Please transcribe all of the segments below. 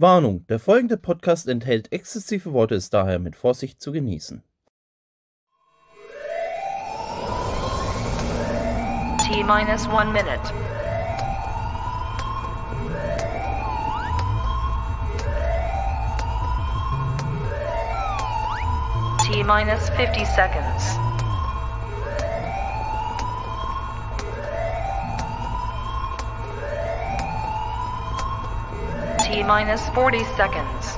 Warnung: Der folgende Podcast enthält exzessive Worte, ist daher mit Vorsicht zu genießen. T minus one minute. T minus 50 seconds. T minus 40 seconds.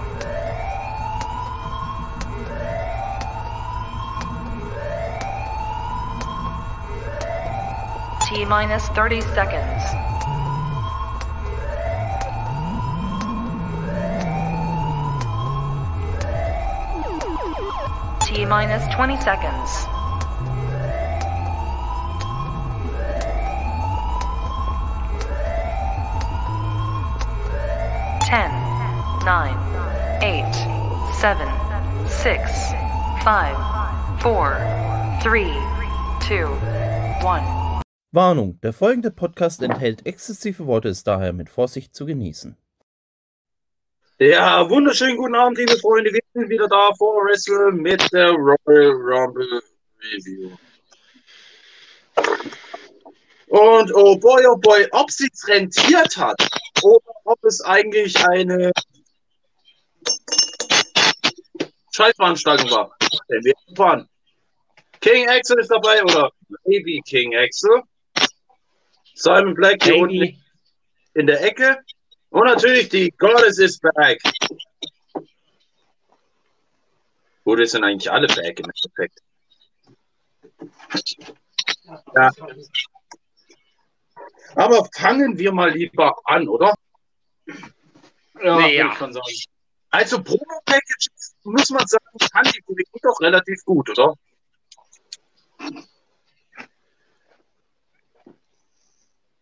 T minus 30 seconds. T minus 20 seconds. Ten, nine, eight, seven, six, five, four, three, two, one. Warnung: Der folgende Podcast enthält exzessive Worte, ist daher mit Vorsicht zu genießen. Ja, wunderschönen guten Abend, liebe Freunde. Wir sind wieder da vor Wrestle mit der Royal Rumble Review. Und oh boy, oh boy, ob sich's rentiert hat oder ob es eigentlich eine Scheißveranstaltung war. Denn wir fahren. King Axel ist dabei oder Baby King Axel. Simon Black hier unten in der Ecke. Und natürlich die Goddess is back. Wo das sind eigentlich alle back im Endeffekt. Ja. Aber fangen wir mal lieber an, oder? Ja, Nee, ja. würde ich schon sagen. Also Promo-Packages, muss man sagen, kann die WWE doch relativ gut, oder?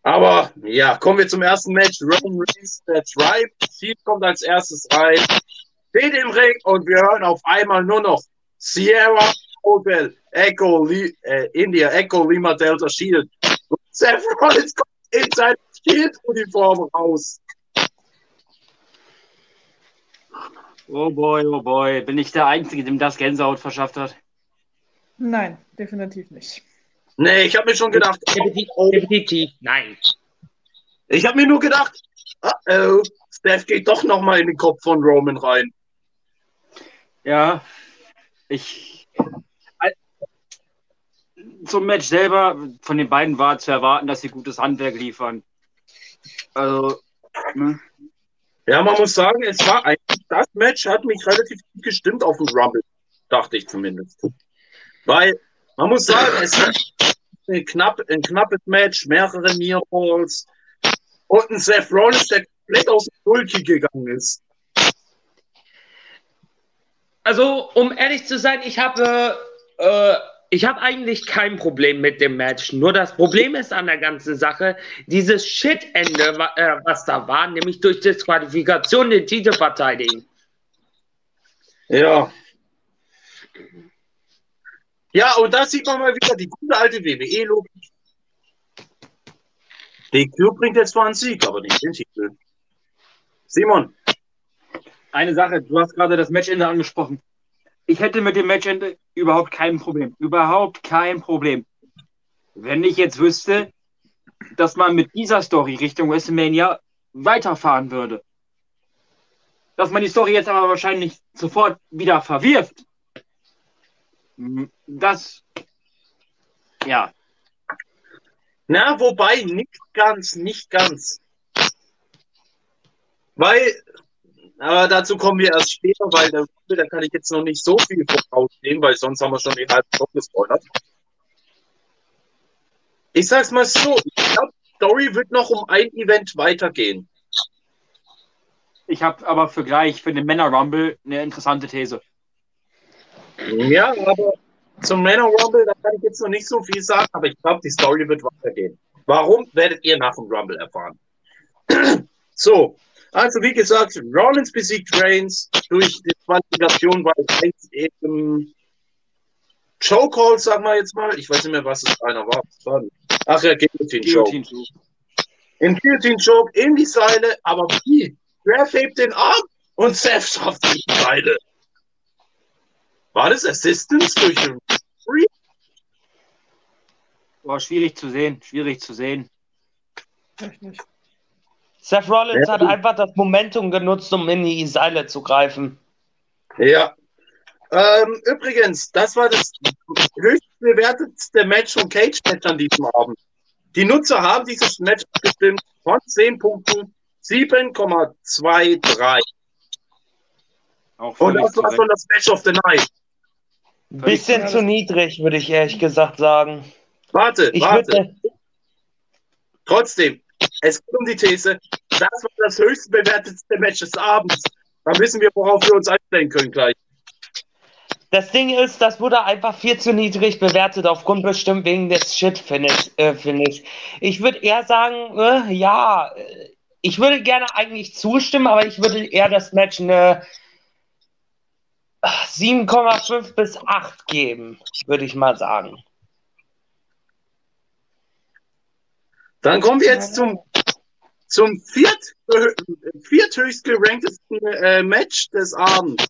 Aber ja, kommen wir zum ersten Match. Roman Reigns, der Tribe. Steve kommt als erstes rein. Steht im Ring und wir hören auf einmal nur noch Sierra, Hotel, Echo, Li äh, India, Echo, Lima, Delta, Shield. Und Seth Rollins kommt in seine Shield-Uniform raus. Oh boy, oh boy. Bin ich der Einzige, dem das Gänsehaut verschafft hat? Nein, definitiv nicht. Nee, ich habe mir schon gedacht, oh, Definitiv nein. ich habe mir nur gedacht, uh oh, Steph geht doch noch mal in den Kopf von Roman rein. Ja, ich. Zum Match selber, von den beiden war zu erwarten, dass sie gutes Handwerk liefern. Also, ne? Ja, man muss sagen, es war eigentlich, das Match hat mich relativ gut gestimmt auf den Rumble, dachte ich zumindest. Weil, man muss sagen, es war ein, knapp, ein knappes Match, mehrere Nearfalls und ein Seth Rollins, der komplett aus dem Pulki gegangen ist. Also, um ehrlich zu sein, ich habe, äh, ich habe eigentlich kein Problem mit dem Match. Nur das Problem ist an der ganzen Sache, dieses Shit-Ende, äh, was da war, nämlich durch Disqualifikation den Titel verteidigen. Ja. Ja, und da sieht man mal wieder die gute alte WWE-Logik. DQ bringt jetzt zwar einen Sieg, aber nicht den Titel. Simon, eine Sache, du hast gerade das Matchende angesprochen. Ich hätte mit dem Matchende überhaupt kein Problem. Überhaupt kein Problem. Wenn ich jetzt wüsste, dass man mit dieser Story Richtung WrestleMania weiterfahren würde. Dass man die Story jetzt aber wahrscheinlich sofort wieder verwirft. Das, ja, Na, wobei, nicht ganz, nicht ganz. Weil, aber dazu kommen wir erst später, weil Rumble, da kann ich jetzt noch nicht so viel voraussehen, weil sonst haben wir schon die halbe Stunde gespoilert. Ich sag's mal so, ich glaube, die Story wird noch um ein Event weitergehen. ich habe aber für gleich, für den Männer Rumble, eine interessante These. Ja, aber zum Männer Rumble, da kann ich jetzt noch nicht so viel sagen, aber ich glaube, die Story wird weitergehen. Warum, werdet ihr nach dem Rumble erfahren. so, also wie gesagt, Rollins besiegt Reigns durch die Qualifikation, weil Reigns eben Chokehold, sagen wir jetzt mal. Ich weiß nicht mehr, was es einer war. War? Ach ja, Guillotine Choke. Im Guillotine Choke in die Seile, aber wie Ref hebt den Arm und Seth schafft die Beine. War das Assistance durch den Referee? Boah, schwierig zu sehen, schwierig zu sehen. Echt nicht. Seth Rollins Ja. hat einfach das Momentum genutzt, um in die Seile zu greifen. Ja. Ähm, übrigens, das war das höchst bewertetste Match von Cage Match an diesem Abend. Die Nutzer haben dieses Match abgestimmt von 10 Punkten 7,23. Auch Und das war schon das Match of the Night. Ein bisschen zu niedrig, würde ich ehrlich gesagt sagen. Warte, Ich warte. würde, Trotzdem, es geht um die These, das war das höchst bewertetste Match des Abends. Da wissen wir, worauf wir uns einstellen können gleich. das Ding ist, das wurde einfach viel zu niedrig bewertet, aufgrund bestimmt wegen des Shit-Finish. Äh, Finish. Ich würde eher sagen, äh, ja, äh, ich würde gerne eigentlich zustimmen, aber ich würde eher das Match eine äh, 7,5 bis 8 geben, würde ich mal sagen. Dann kommen wir jetzt zum, zum viert, vierthöchst geranktesten äh, Match des Abends.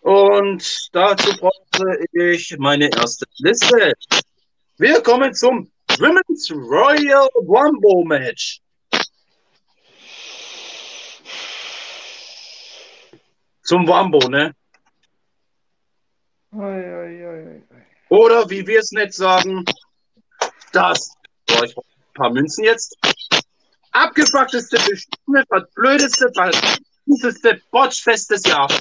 Und dazu brauche ich meine erste Liste. Wir kommen zum Women's Royal Rumble Match. Zum Wambo, ne? Oi, oi, oi. Oder wie wir es nicht sagen, das. Boah, ich brauch ein paar Münzen jetzt. Abgefuckteste, beschissene, verblödeste, verfieseste Botchfest des Jahres.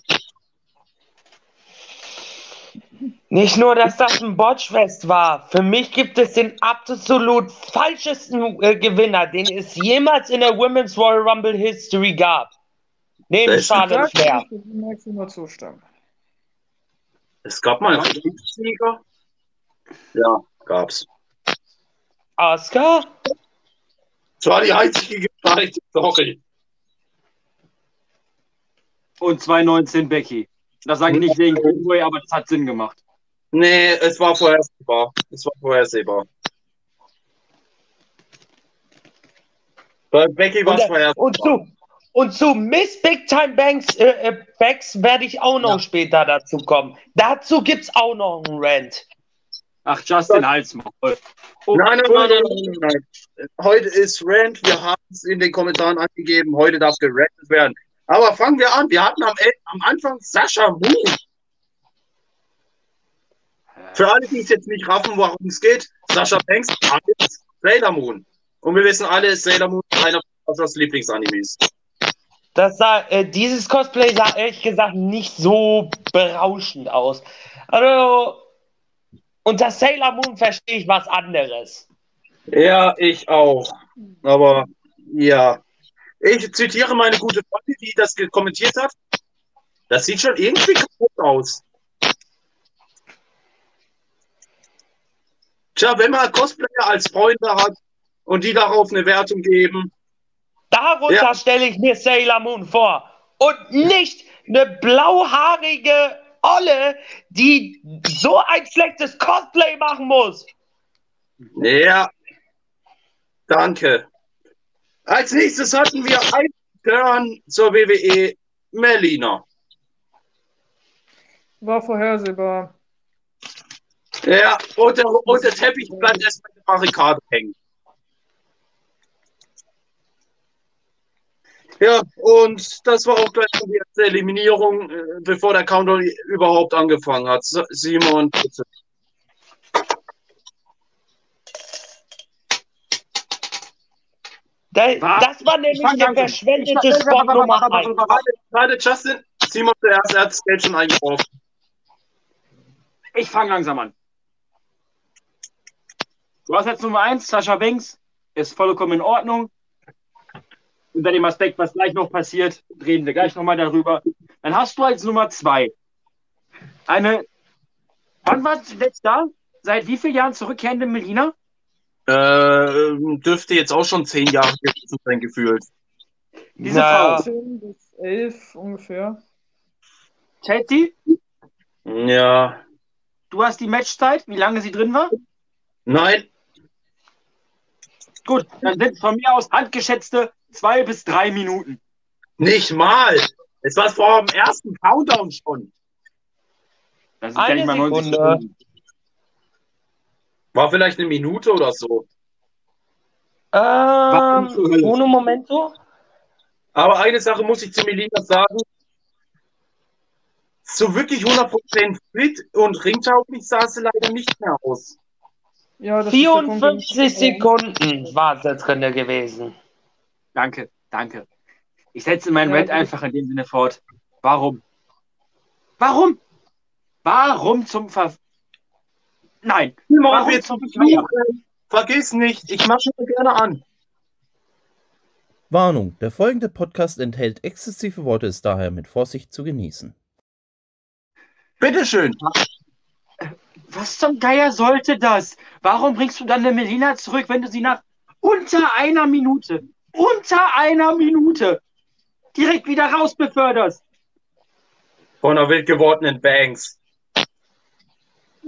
Nicht nur, dass das ein Botchfest war. Für mich gibt es den absolut falschesten äh, Gewinner, den es jemals in der Women's Royal Rumble History gab. Neben Charlotte Flair. ich, du magst nur zustimmen. Es gab mal einen Sieger. Ja, gab's. Asuka? Das war die einzige Geschichte, sorry. Und 2,19 Becky. Das sage ich nicht wegen Greenway, aber das hat Sinn gemacht. Nee, es war vorhersehbar. Es war vorhersehbar. Bei Becky war Und, es vorhersehbar. und zu, und zu Miss Big Time Banks, äh, äh, Banks werde ich auch noch Ja. später dazu kommen. Dazu gibt es auch noch einen Rant. Ach, Justin Halsmaul. Oh, Nein, nein, nein, nein, nein, nein. Heute ist Rant. Wir haben es in den Kommentaren angegeben. Heute darf gerantet werden. Aber fangen wir an. Wir hatten am, am Anfang Sascha Moon. Für alle, die es jetzt nicht raffen, worum es geht, Sascha Banks ist Sailor Moon. Und wir wissen alle, Sailor Moon ist einer von Saschas Lieblingsanimes. Das sah, äh, dieses Cosplay sah ehrlich gesagt nicht so berauschend aus. Also, unter Sailor Moon verstehe ich was anderes. Ja, ich auch. Aber ja. Ich zitiere meine gute Freundin, die das kommentiert hat. Das sieht schon irgendwie kaputt aus. Tja, wenn man Cosplayer als Freunde hat und die darauf eine Wertung geben, Darunter Ja. stelle ich mir Sailor Moon vor. Und nicht eine blauhaarige Olle, die so ein schlechtes Cosplay machen muss. ja, danke. Als nächstes hatten wir ein Turn zur WWE Melina. War vorhersehbar. Ja, und der, und der Teppich bleibt erstmal in der Barrikade hängen. Ja, und das war auch gleich die erste Eliminierung, äh, bevor der Countdown überhaupt angefangen hat. Simon, bitte. Das war nämlich langsam. verschwendete Ich- Sport Nummer 1. Warte, warte, Justin, Simon zuerst, er hat das Geld schon eingeworfen. Ich fange langsam an. Du hast jetzt Nummer 1, Sascha Banks, ist vollkommen in Ordnung. Unter dem Aspekt, was gleich noch passiert, reden wir gleich nochmal darüber. Dann hast du als Nummer 2 eine, wann war zuletzt da? Seit wie vielen Jahren zurückkehrende Melina? Äh, dürfte jetzt auch schon zehn Jahre gewesen sein, gefühlt. Diese Ja. Frau, 10 bis 11 ungefähr. Teddy, Ja, du hast die Matchzeit, wie lange sie drin war? nein, Gut, dann sind von mir aus handgeschätzte zwei bis drei Minuten. Nicht mal. Es war vor dem ersten Countdown schon. Das ist ja Eine nicht mal 90 Sekunde. Sekunden. War vielleicht eine Minute oder so. Ähm, uno momento. Aber eine Sache muss ich zu Melina sagen. So wirklich 100% fit und ringtauglich sah sie leider nicht mehr aus. Ja, das ist der Punkt, den ich- 54 Sekunden war da drin gewesen. Danke, danke. Ich setze mein Ja, Red gut. einfach in dem Sinne fort. Warum? Warum? Warum zum Ver... Nein. Warum wir zum versuchen. Vergiss nicht, ich mache mir gerne an. Warnung, der folgende Podcast enthält exzessive Worte, ist daher mit Vorsicht zu genießen. Bitteschön. Was zum Geier sollte das? Warum bringst du dann eine Melina zurück, wenn du sie nach unter einer Minute, unter einer Minute direkt wieder raus beförderst? Von einer wild gewordenen Banks.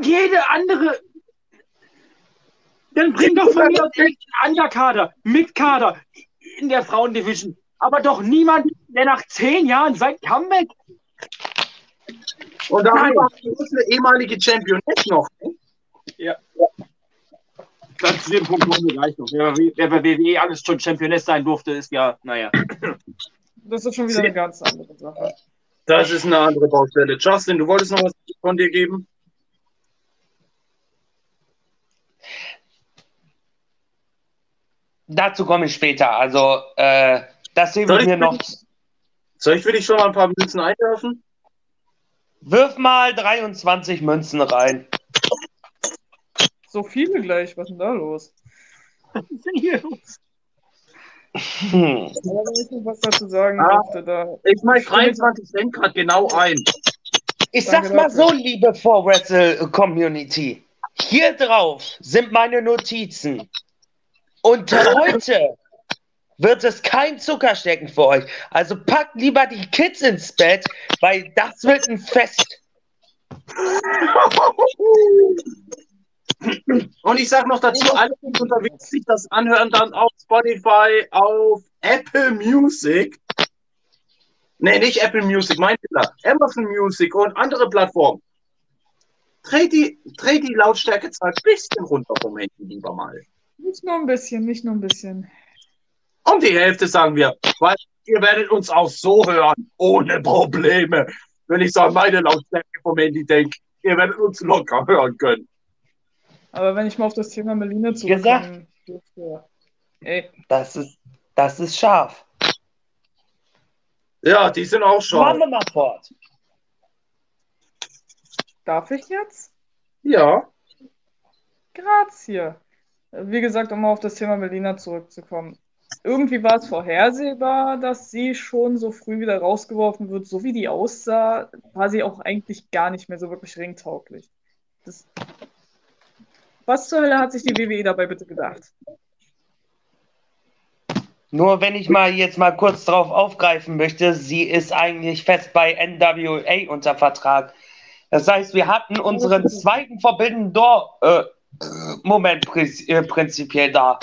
Jede andere. Dann bring doch von mir aus einen Underkader, Mitkader in der Frauendivision. Aber doch niemand, der nach zehn Jahren sein Comeback. Und dann war eine ehemalige Championess noch. ne? Dann zu dem Punkt kommen wir gleich noch. Wer, wer bei WWE alles schon Championess sein durfte, ist ja, naja. Das ist schon wieder eine ganz andere Sache. Das ist eine andere Baustelle. Justin, du wolltest noch was von dir geben? Dazu komme ich später. Also, äh, das sehen Soll wir ich mir noch. Soll ich für dich schon mal ein paar Münzen einwerfen? Wirf mal 23 Münzen rein. So viele gleich, was ist denn da los? Hm. Aber wenn ich noch was dazu sagen Ah. dürfte, da. Ich meine 23 Cent gerade genau ein. Ich sag's mal so, liebe For Wrestle Community. Hier drauf sind meine Notizen. Und heute wird es kein Zuckerstecken für euch. Also packt lieber die Kids ins Bett, weil das wird ein Fest. Und ich sage noch dazu, alle, die unterwegs sich das anhören, dann auf Spotify, auf Apple Music. Nee, nicht Apple Music, mein Fehler. Amazon Music und andere Plattformen. Dreh die, dreh die Lautstärkezahl ein bisschen runter vom Handy lieber mal. Nicht nur ein bisschen, nicht nur ein bisschen. Um die Hälfte sagen wir, weil ihr werdet uns auch so hören, ohne Probleme. Wenn ich so an meine Lautstärke vom Handy denke, ihr werdet uns locker hören können. Aber wenn ich mal auf das Thema Melina Gesagt. Ey, Das ist, das ist scharf. Ja, die sind auch schon. Machen wir mal fort. darf ich jetzt? Ja. Grazie. Wie gesagt, um mal auf das Thema Melina zurückzukommen. Irgendwie war es vorhersehbar, dass sie schon so früh wieder rausgeworfen wird. So wie die aussah, war sie auch eigentlich gar nicht mehr so wirklich ringtauglich. Das Was zur Hölle hat sich die WWE dabei bitte gedacht? Nur wenn ich mal jetzt mal kurz drauf aufgreifen möchte, sie ist eigentlich fest bei NWA unter Vertrag. Das heißt, wir hatten unseren zweiten Forbidden Door äh, äh, Moment prinz- äh, prinzipiell da.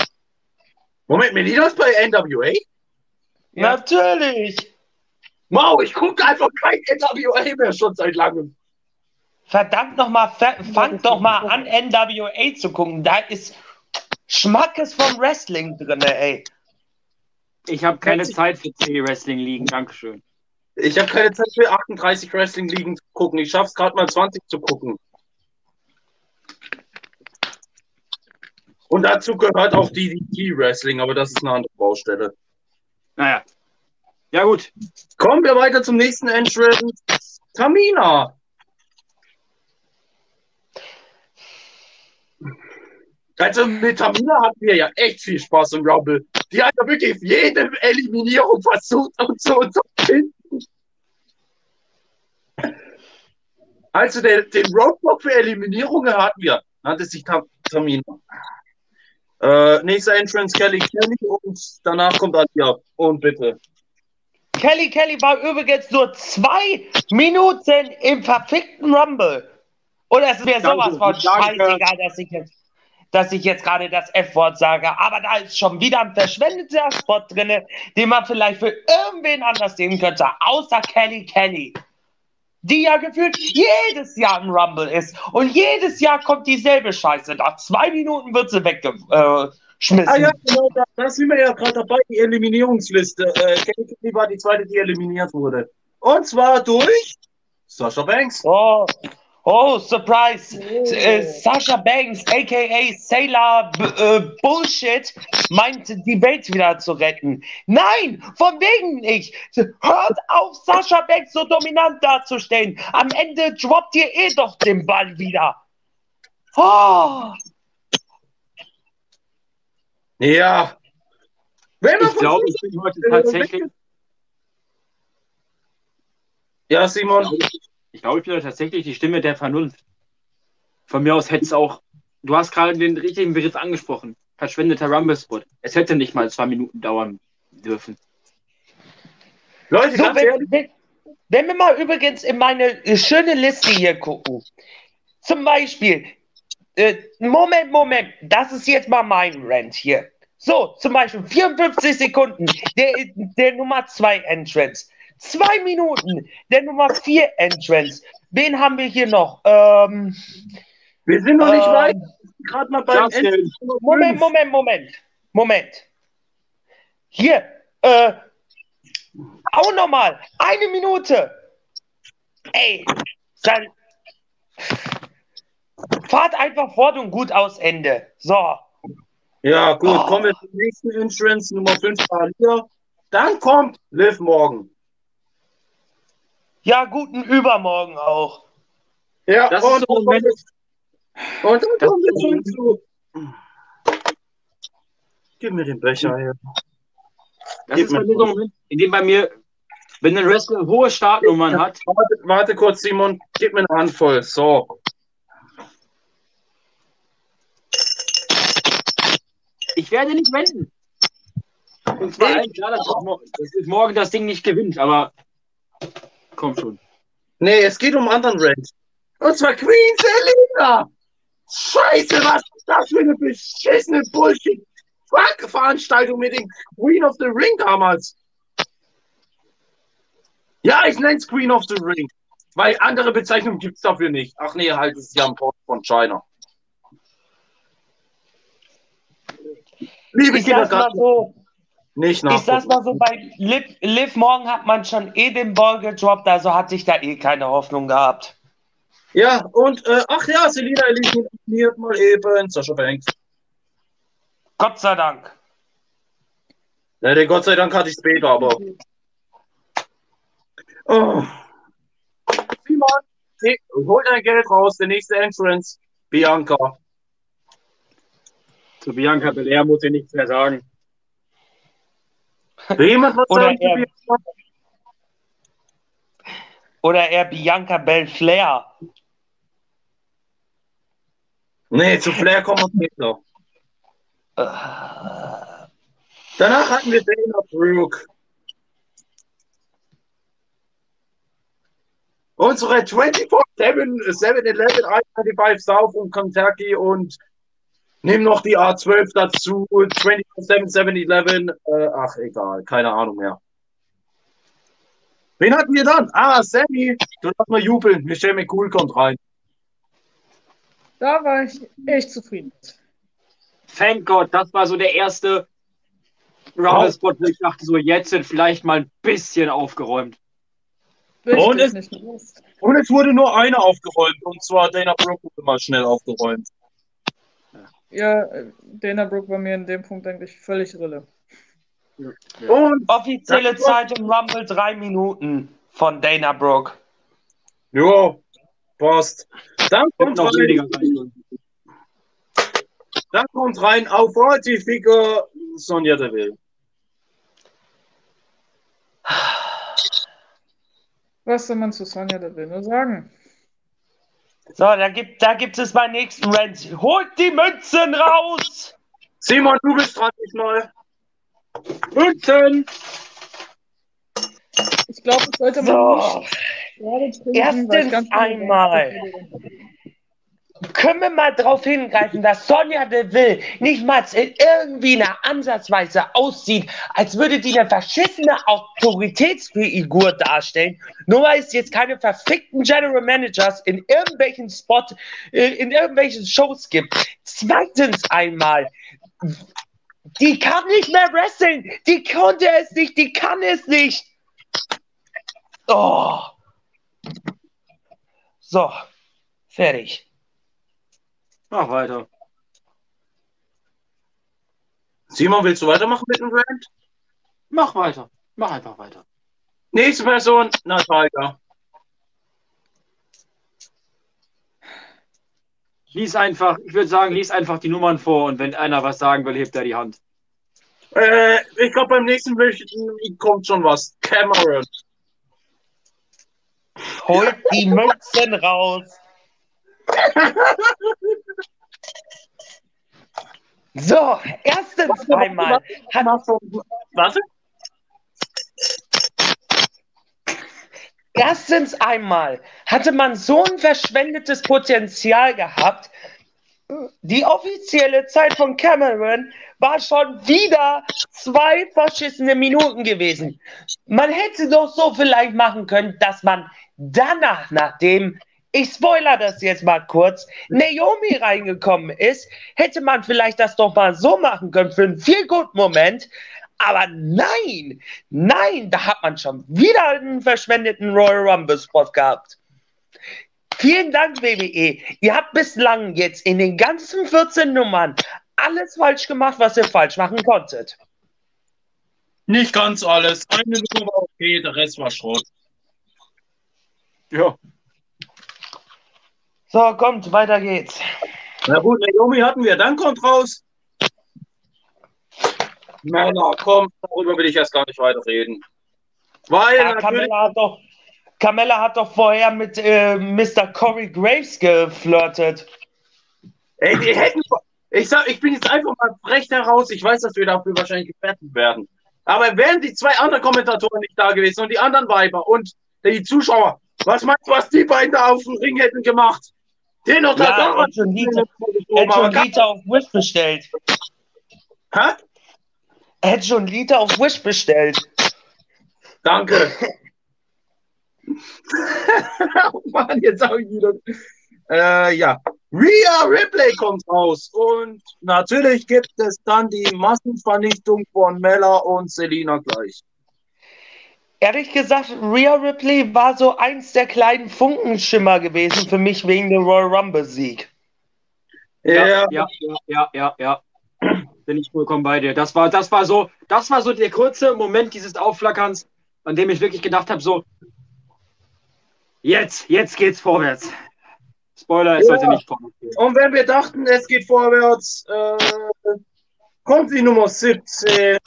Moment, Melina ist bei NWA? Ja. Natürlich. Wow, ich gucke einfach kein NWA mehr schon seit langem. Verdammt nochmal, fangt doch mal an, NWA zu gucken. Da ist Schmackes vom Wrestling drin, ey. Ich habe keine Zeit für C-Wrestling liegen, Dankeschön. Ich habe keine Zeit für 38 Wrestling-Ligen zu gucken. Ich schaff's gerade mal 20 zu gucken. Und dazu gehört auch DDT-Wrestling, aber das ist eine andere Baustelle. Naja. Ja, gut. Kommen wir weiter zum nächsten Entrance. Tamina. Also mit Tamina hatten wir ja echt viel Spaß im Rumble. Die hat ja wirklich jede Eliminierung versucht und so und so finden. Also der, den Roadblock für Eliminierungen hatten wir. Nannte sich Tam Tamina. Äh, nächster Entrance Kelly Kelly und danach kommt Alia. Und bitte. Kelly Kelly war übrigens nur zwei Minuten im verfickten Rumble. Und es ist mir sowas von scheißegal, dass ich jetzt. Dass ich jetzt gerade das F-Wort sage, aber da ist schon wieder ein verschwendeter Spot drin, den man vielleicht für irgendwen anders sehen könnte, außer Kelly Kelly. Die ja gefühlt jedes Jahr im Rumble ist. Und jedes Jahr kommt dieselbe Scheiße. Nach zwei Minuten wird sie weggeschmissen. Ah ja, genau, da, da sind wir ja gerade dabei, die Eliminierungsliste. Äh, Kelly Kelly war die zweite, die eliminiert wurde. Und zwar durch Sasha Banks. Oh, oh, surprise. Äh, Sasha Banks, aka Sailor B äh, Bullshit, meint, die Welt wieder zu retten. Nein, von wegen nicht. Hört auf, Sasha Banks so dominant dazustehen. Am Ende droppt ihr eh doch den Ball wieder. Oh, Ja. Ich glaube, ich bin heute tatsächlich, Ja, Simon. ich glaube, ich bin tatsächlich die Stimme der Vernunft. Von mir aus hätte es auch, du hast gerade den richtigen Begriff angesprochen. Verschwendeter Rumble-Spot. Es hätte nicht mal zwei Minuten dauern dürfen. Leute, so, wenn, wenn, wenn wir mal übrigens in meine schöne Liste hier gucken. Zum Beispiel, äh, Moment, Moment, das ist jetzt mal mein Rant hier. So, zum Beispiel 54 Sekunden, der, der Nummer 2 Entrance. Zwei Minuten, der Nummer 4 Entrance. Wen haben wir hier noch? Ähm, wir sind noch nicht ähm, weit. Gerade mal beim. Moment, Moment, Moment. Moment. Hier, äh, auch nochmal. Eine Minute. Ey, dann fahrt einfach fort und gut aus Ende. So. Ja, gut, Oh. kommen wir zum nächsten Insurance, Nummer 5 hier. Dann kommt Liv morgen. Ja, guten Übermorgen auch. Ja, Das und, ist so und dann das kommen wir ist so ein zurück zu. Gib mir den Becher hier. das Gib ist mir bei mir so ein Moment, in dem bei mir, wenn ein Wrestler hohe Startnummern hat, Warte, warte kurz, Simon. Gib mir eine Handvoll. So. ich werde nicht wenden. Und zwar allen klar, dass, morgen das Ding nicht gewinnt, aber komm schon. Nee, es geht um einen anderen Rant. Und zwar Queen Selina. Scheiße, was ist das für eine beschissene Bullshit? Veranstaltung mit dem Queen of the Ring damals. Ja, ich nenne es Queen of the Ring. Weil andere Bezeichnungen gibt es dafür nicht. Ach nee, halt, es ist ja ein Port von China. Liebe Ich Kinder, so, nicht ich sag's nachgucken. mal so, bei Liv, Liv morgen hat man schon eh den Ball gedroppt, also hatte ich da eh keine Hoffnung gehabt. Ja, und, äh, ach ja, Selina eliminiert mal eben Sascha Banks. Gott sei Dank. Ja, den Gott sei Dank hatte ich später, aber. Oh. Simon, hey, hol dein Geld raus, der nächste Entrance. Bianca. Zu Bianca Belair muss ich nichts mehr sagen. Jemand was Oder er- Bianca? Oder eher Bianca Belflair. Nee, zu Flair kommen wir später. Äh, Danach hatten wir Dana Brooke. Unsere 24-7 7-Eleven 195 South und Kentucky und nimm noch die A12 dazu. 24-7 7-Eleven. Äh, ach, egal. Keine Ahnung mehr. Wen hatten wir dann? Ah, Sammy. Du darfst mal jubeln. Michelle McCool kommt rein. Da war ich echt zufrieden. Thank God, das war so der erste Rumble-Spot, wo ich dachte, so jetzt wird vielleicht mal ein bisschen aufgeräumt. Und es-. Und es wurde nur eine aufgeräumt. Und zwar Dana Brooke wurde mal schnell aufgeräumt. Ja, Dana Brooke war mir in dem Punkt eigentlich völlig rille. Und offizielle Zeit im Rumble drei Minuten von Dana Brooke. ja, passt. Dann kommt noch rein, dann kommt rein Authority Figure Sonja Deville. Was soll man zu Sonja Deville nur sagen? So, da gibt, da gibt es meinen nächsten Rant. Holt die Münzen raus! Simon, du bist dran diesmal. Münzen! Ich glaube, das sollte man So, nicht erstens einmal. Können wir mal darauf hingreifen, dass Sonja Deville nicht mal in irgendwie einer Ansatzweise aussieht, als würde die eine verschissene Autoritätsfigur darstellen, nur weil es jetzt keine verfickten General Managers in irgendwelchen Spot, äh, in irgendwelchen Shows gibt. Zweitens einmal, die kann nicht mehr wresteln, die konnte es nicht, die kann es nicht. Oh. So, fertig. Mach weiter. Simon, willst du weitermachen mit dem Rant? Mach weiter. Mach einfach weiter. Nächste Person, Natalia. Lies einfach, ich würde sagen, lies einfach die Nummern vor und wenn einer was sagen will, hebt er die Hand. Äh, ich glaube, beim nächsten Bild kommt schon was. Cameron. Holt die Mützen raus. So, erstens einmal hat, Warte. erstens einmal hatte man so ein verschwendetes Potenzial gehabt. Die offizielle Zeit von Cameron war schon wieder zwei verschissene Minuten gewesen. Man hätte doch so vielleicht machen können, dass man danach, nachdem ich spoiler das jetzt mal kurz, Naomi reingekommen ist, hätte man vielleicht das doch mal so machen können für einen viel guten Moment. Aber nein, nein, da hat man schon wieder einen verschwendeten Royal Rumble Spot gehabt. Vielen Dank, WWE. Ihr habt bislang jetzt in den ganzen 14 Nummern alles falsch gemacht, was ihr falsch machen konntet. Nicht ganz alles. Eine Nummer war okay, der Rest war Schrott. Ja. So, kommt, weiter geht's. Na gut, Naomi hatten wir, dann kommt raus. Männer, komm, darüber will ich erst gar nicht weiter reden. Weil Ja, Carmella, hat doch, Carmella hat doch vorher mit äh, Mr. Corey Graves geflirtet. ey, die hätten, ich sag, ich bin jetzt einfach mal frech heraus. Ich weiß, dass wir dafür wahrscheinlich gefettet werden. Aber wären die zwei anderen Kommentatoren nicht da gewesen und die anderen Weiber und die Zuschauer, was meinst du, was die beiden da auf dem Ring hätten gemacht? Den noch Ja, da hätte schon Lita, hätte schon Lita auf Wish bestellt. Hä? Hätte schon Lita auf Wish bestellt. Danke. oh Mann, jetzt habe ich wieder. Äh, ja. Rhea Ripley kommt raus. Und natürlich gibt es dann die Massenvernichtung von Mella und Selina gleich. Ehrlich gesagt, Rhea Ripley war so eins der kleinen Funkenschimmer gewesen für mich wegen dem Royal Rumble Sieg. Ja, ja, ja, ja, ja, ja. Bin ich vollkommen bei dir. Das war, das war so, das war so der kurze Moment dieses Aufflackerns, an dem ich wirklich gedacht habe, so, jetzt, jetzt geht's vorwärts. Spoiler, es Ja. sollte nicht vorwärts gehen. Und wenn wir dachten, es geht vorwärts, äh, kommt die Nummer 17.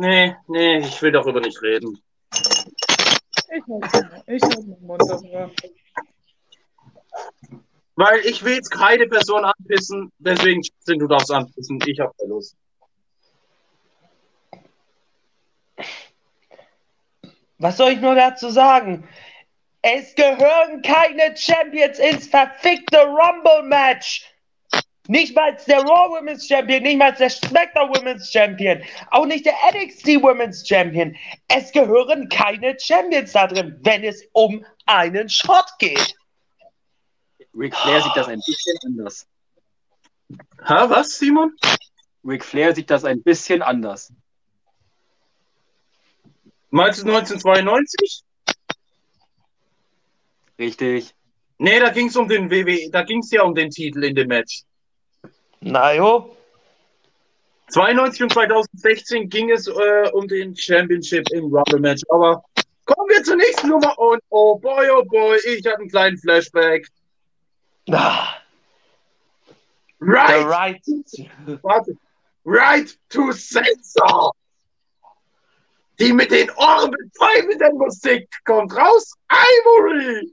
Nee, nee, ich will darüber nicht reden. Ich halte ich halt meinen Mund darüber. Weil ich will jetzt keine Person anpissen, deswegen sind du darfst anpissen. Ich habe keine Lust. Was soll ich nur dazu sagen? Es gehören keine Champions ins verfickte Rumble-Match. Nicht mal der Raw Women's Champion, nicht mal der SmackDown Women's Champion, auch nicht der NXT Women's Champion. Es gehören keine Champions da drin, wenn es um einen Shot geht. Ric Flair sieht das ein bisschen anders. Hä, was, Simon? Ric Flair sieht das ein bisschen anders. Meinst du 1992? Richtig. Nee, da ging es um den WWE, da ging es ja um den Titel in dem Match. Na jo, 92 und 2016 ging es äh, um den Championship im Rumble Match. Aber kommen wir zur nächsten Nummer und oh boy, oh boy, ich hatte einen kleinen Flashback. Ah, Right, right. warte, right to censor. Die mit den Ohren befreundeten Musik kommt raus. Ivory.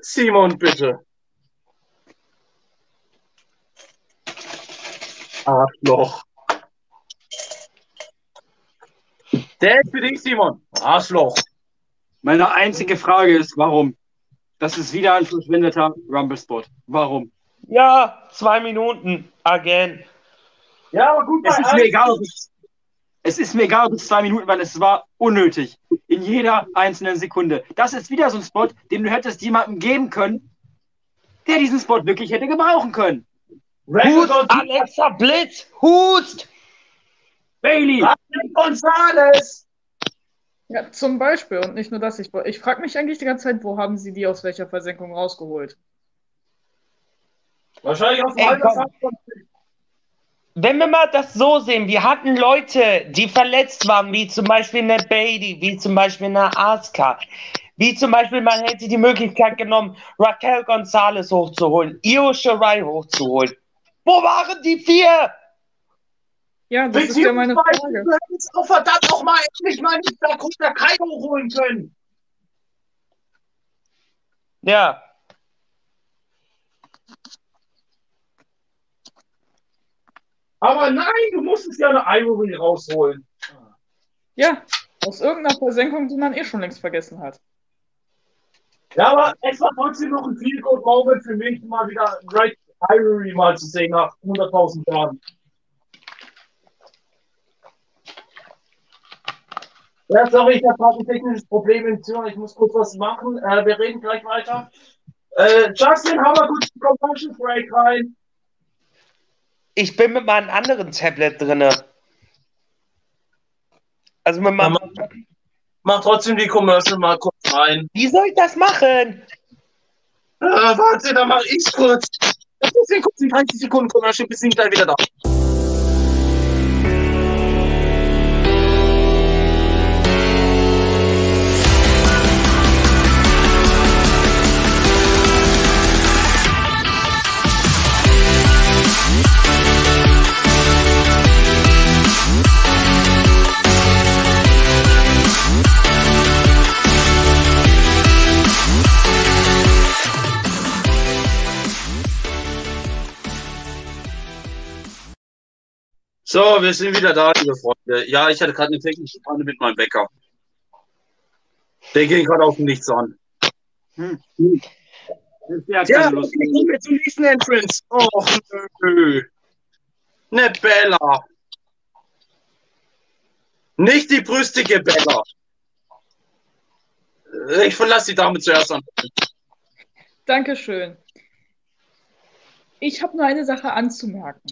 Simon, bitte. Arschloch. Der ist für dich, Simon. Arschloch. Meine einzige Frage ist, warum? Das ist wieder ein verschwendeter Rumble-Spot. Warum? Ja, zwei Minuten. Again. Ja, aber gut, Es ist mir egal, ob es, es ist mir egal, ob es zwei Minuten, weil es war unnötig. In jeder einzelnen Sekunde. Das ist wieder so ein Spot, den du hättest jemandem geben können, der diesen Spot wirklich hätte gebrauchen können. Hust, Alexa Blitz, Hust! Bailey! Gonzalez. Ja, zum Beispiel. Und nicht nur das. Ich, ich frage mich eigentlich die ganze Zeit, wo haben sie die aus welcher Versenkung rausgeholt? Wahrscheinlich auf dem Wenn wir mal das so sehen, wir hatten Leute, die verletzt waren, wie zum Beispiel eine Bailey, wie zum Beispiel eine Asuka, wie zum Beispiel, man hätte die Möglichkeit genommen, Raquel Gonzalez hochzuholen, Io Shirai hochzuholen. Wo waren die vier? Ja, das ist ja meine Frage. Du hättest auch verdammt noch mal endlich mal nicht Dakota Kai hochholen können. Ja, Aber nein, du musstest ja eine Ivory rausholen. Ja, aus irgendeiner Versenkung, die man eh schon längst vergessen hat. Ja, aber es war trotzdem noch ein Feel Good Moment für mich, mal wieder Great Ivory mal zu sehen nach 100.000 Jahren. Ja, sorry, ich habe gerade ein technisches Problem im Zimmer. Ich muss kurz was machen. Äh, wir reden gleich weiter. Äh, Justin, hau mal kurz die Commercial Break rein. ich bin mit meinem anderen Tablet drinne. Also mit meinem, Mach trotzdem die Commercial mal kurz rein. wie soll ich das machen? Äh, warte, dann mach ich's kurz. Das ist ein kurz 30 Sekunden Commercial, bis ich gleich wieder da. So, wir sind wieder da, liebe Freunde. Ja, ich hatte gerade eine technische Panne mit meinem Wecker. Der ging gerade auf nichts an. Der hat Ja, kommen wir zum nächsten Entrance. Och, nö. Ne Bella. Nicht die brüstige Bella. Ich verlasse die Dame zuerst an. Dankeschön. Ich habe nur eine Sache anzumerken.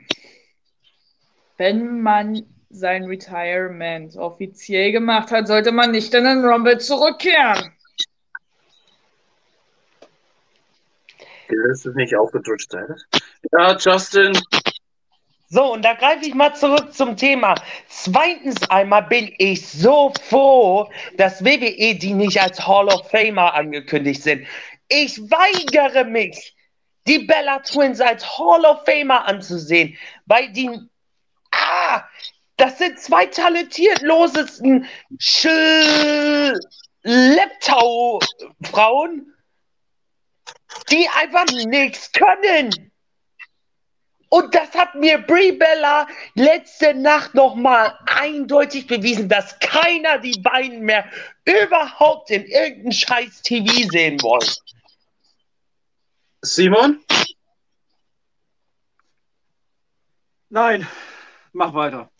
Wenn man sein Retirement offiziell gemacht hat, sollte man nicht in den Rumble zurückkehren. Ist es nicht aufgedrutscht, Ja, Justin. So, und da greife ich mal zurück zum Thema. Zweitens einmal bin ich so froh, dass WWE die nicht als Hall of Famer angekündigt sind. Ich weigere mich, die Bella Twins als Hall of Famer anzusehen, weil die, ah, das sind zwei talentiertlosesten Schlepptau-Frauen, die einfach nichts können. Und das hat mir Brie Bella letzte Nacht nochmal eindeutig bewiesen, dass keiner die beiden mehr überhaupt in irgendeinem scheiß TV sehen wollen. Simon? Nein, mach weiter.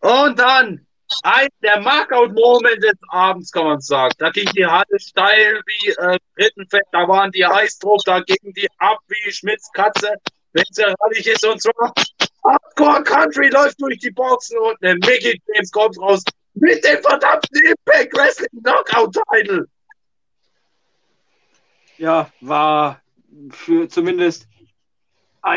Und dann ein der Markout-Moment des Abends, kann man sagen. Da ging die Halle steil wie äh, Rittenfett, da waren die heiß drauf, da gingen die ab wie Schmitz Katze, wenn sie rallig ist und zwar Hardcore Country läuft durch die Boxen und eine Mickey James kommt raus mit dem verdammten Impact Wrestling Knockout Title. Ja, war für zumindest,